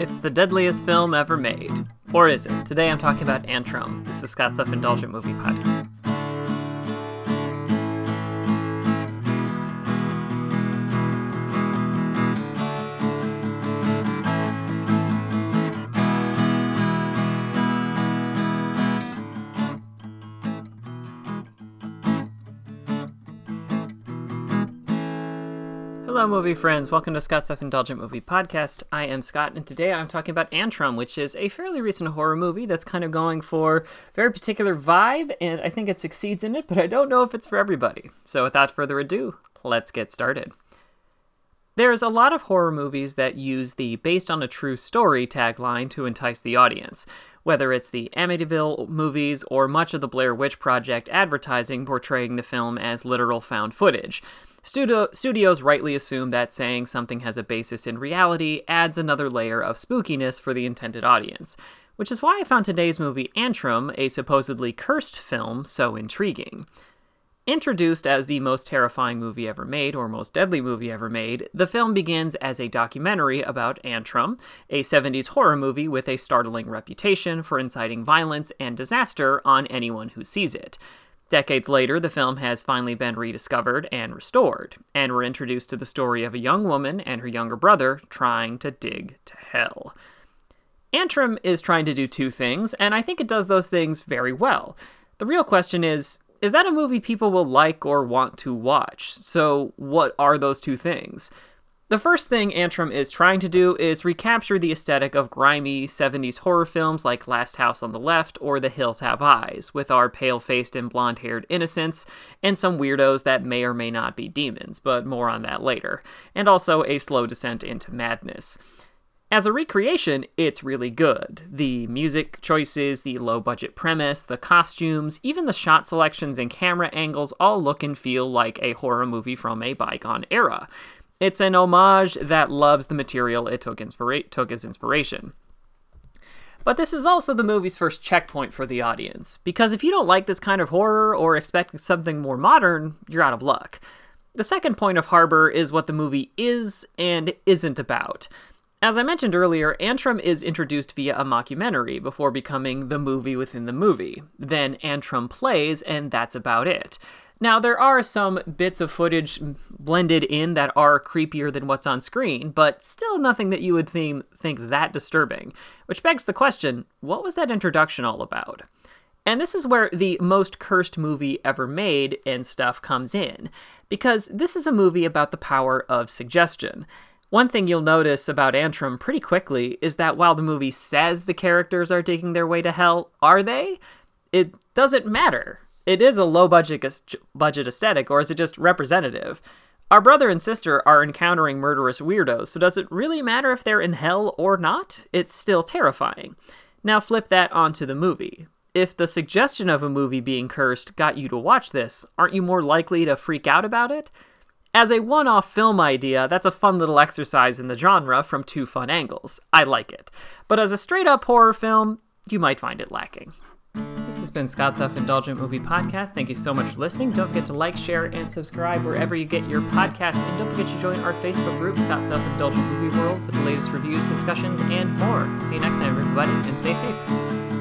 It's the deadliest film ever made. Or is it? Today I'm talking about Antrum. This is Scott's Self Indulgent Movie Podcast. Hello, movie friends. Welcome to Scott's Self Indulgent Movie Podcast. I am Scott, and today I'm talking about Antrum, which is a fairly recent horror movie that's kind of going for a very particular vibe, and I think it succeeds in it, but I don't know if it's for everybody. So, without further ado, let's get started. There's a lot of horror movies that use the based on a true story tagline to entice the audience, whether it's the Amityville movies or much of the Blair Witch Project advertising portraying the film as literal found footage. Studio, studios rightly assume that saying something has a basis in reality adds another layer of spookiness for the intended audience, which is why I found today's movie Antrum, a supposedly cursed film, so intriguing. Introduced as the most terrifying movie ever made, or most deadly movie ever made, the film begins as a documentary about Antrum, a 70s horror movie with a startling reputation for inciting violence and disaster on anyone who sees it. Decades later, the film has finally been rediscovered and restored, and we're introduced to the story of a young woman and her younger brother trying to dig to hell. Antrum is trying to do two things, and I think it does those things very well. The real question is is that a movie people will like or want to watch? So, what are those two things? The first thing Antrum is trying to do is recapture the aesthetic of grimy 70s horror films like Last House on the Left or The Hills Have Eyes, with our pale faced and blonde haired innocents, and some weirdos that may or may not be demons, but more on that later, and also a slow descent into madness. As a recreation, it's really good. The music choices, the low budget premise, the costumes, even the shot selections and camera angles all look and feel like a horror movie from a bygone era. It's an homage that loves the material it took, inspira- took as inspiration. But this is also the movie's first checkpoint for the audience, because if you don't like this kind of horror or expect something more modern, you're out of luck. The second point of Harbor is what the movie is and isn't about. As I mentioned earlier, Antrum is introduced via a mockumentary before becoming the movie within the movie. Then Antrum plays, and that's about it. Now, there are some bits of footage blended in that are creepier than what's on screen, but still nothing that you would think, think that disturbing. Which begs the question what was that introduction all about? And this is where the most cursed movie ever made and stuff comes in, because this is a movie about the power of suggestion. One thing you'll notice about Antrum pretty quickly is that while the movie says the characters are digging their way to hell, are they? It doesn't matter it is a low budget budget aesthetic, or is it just representative? Our brother and sister are encountering murderous weirdos, so does it really matter if they're in hell or not? It's still terrifying. Now flip that onto the movie. If the suggestion of a movie being cursed got you to watch this, aren't you more likely to freak out about it? As a one off film idea, that's a fun little exercise in the genre from two fun angles. I like it. But as a straight up horror film, you might find it lacking. This has been Scott's Self Indulgent Movie Podcast. Thank you so much for listening. Don't forget to like, share, and subscribe wherever you get your podcasts. And don't forget to join our Facebook group, Scott's Self Indulgent Movie World, for the latest reviews, discussions, and more. See you next time, everybody, and stay safe.